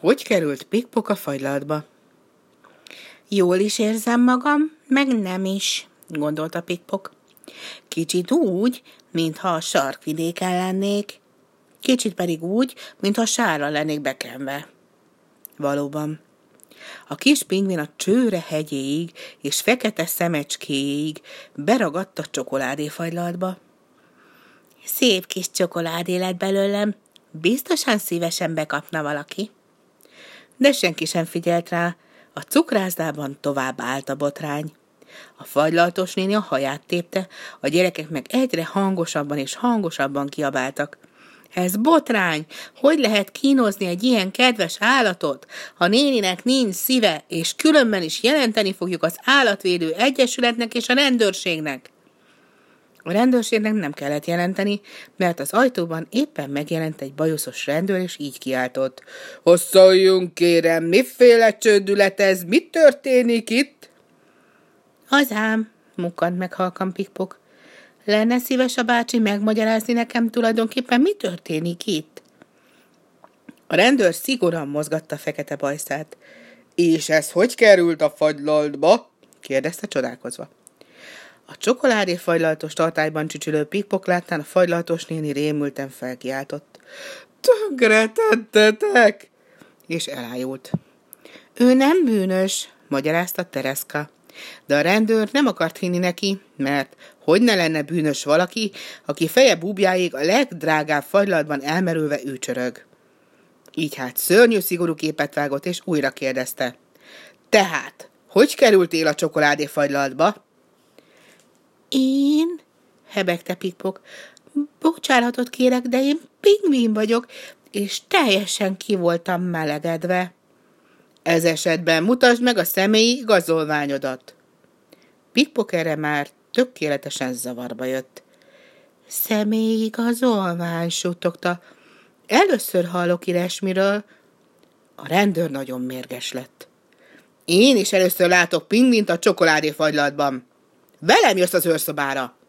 Hogy került Pikpok a fagylatba? Jól is érzem magam, meg nem is, gondolta Pikpok. Kicsit úgy, mintha a sarkvidéken lennék, kicsit pedig úgy, mintha sára lennék bekenve. Valóban. A kis pingvin a csőre hegyéig és fekete szemecskéig beragadt a csokoládéfagylatba. Szép kis csokoládé lett belőlem, biztosan szívesen bekapna valaki. De senki sem figyelt rá, a cukrászdában tovább állt a botrány. A fagylaltos néni a haját tépte, a gyerekek meg egyre hangosabban és hangosabban kiabáltak. Ez botrány! Hogy lehet kínozni egy ilyen kedves állatot? Ha néninek nincs szíve, és különben is jelenteni fogjuk az állatvédő egyesületnek és a rendőrségnek. A rendőrségnek nem kellett jelenteni, mert az ajtóban éppen megjelent egy bajuszos rendőr, és így kiáltott. Hosszaljunk, kérem, miféle csődület ez? Mi történik itt? Az ám, mukkant meg halkan pikpok. Lenne szíves a bácsi megmagyarázni nekem tulajdonképpen, mi történik itt? A rendőr szigorúan mozgatta a fekete bajszát. És ez hogy került a fagylaltba? kérdezte csodálkozva. A csokoládé fagylaltos tartályban csücsülő pikpok láttán a fagylaltos néni rémülten felkiáltott. Tönkre tettetek! És elájult. Ő nem bűnös, magyarázta Tereszka. De a rendőr nem akart hinni neki, mert hogy ne lenne bűnös valaki, aki feje búbjáig a legdrágább fagylatban elmerülve ücsörög. Így hát szörnyű szigorú képet vágott, és újra kérdezte. Tehát, hogy kerültél a csokoládé fagylatba? Én? hebegte Pikpok. Bocsánatot kérek, de én pingvin vagyok, és teljesen ki voltam melegedve. Ez esetben mutasd meg a személyi igazolványodat. Pikpok erre már tökéletesen zavarba jött. Személyi igazolvány, suttogta. Először hallok ilyesmiről. A rendőr nagyon mérges lett. Én is először látok pingvint a csokoládéfagylatban. Velem jössz az őrszobára!